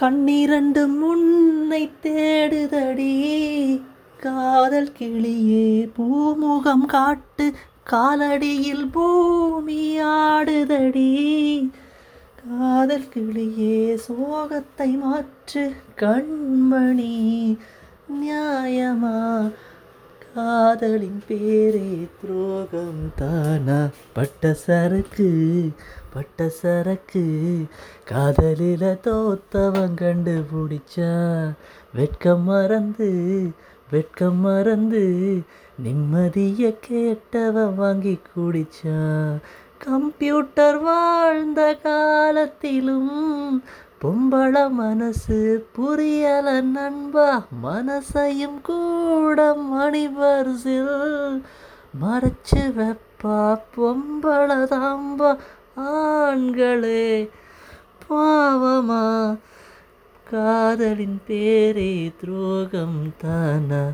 கண்ணிரண்டு முன்னை தேடுதடி. காதல் கிளியே பூமுகம் காட்டு காலடியில் பூமி ஆடுதடி. காதல் கிளியே சோகத்தை மாற்று கண்மணி நியாயமா? காதலின் பேரே துரோகம் தானா? பட்ட சரக்கு பட்ட சரக்கு. காதலில தோத்தவன் கண்டுபிடிச்சா? வெட்கம் மறந்து வெட்கம் மறந்து நிம்மதிய கேட்டவன் வாங்கி குடிச்சா? கம்ப்யூட்டர் வாழ்ந்த காலத்திலும் பொம்பள மனசு புரியல நண்பா மனசையும் கூட மணிபரிசில் மறைச்சு வைப்பா பொம்பள தாம்பா ஆண்களே பாவமா. காதலின் பேரே துரோகம் தானா?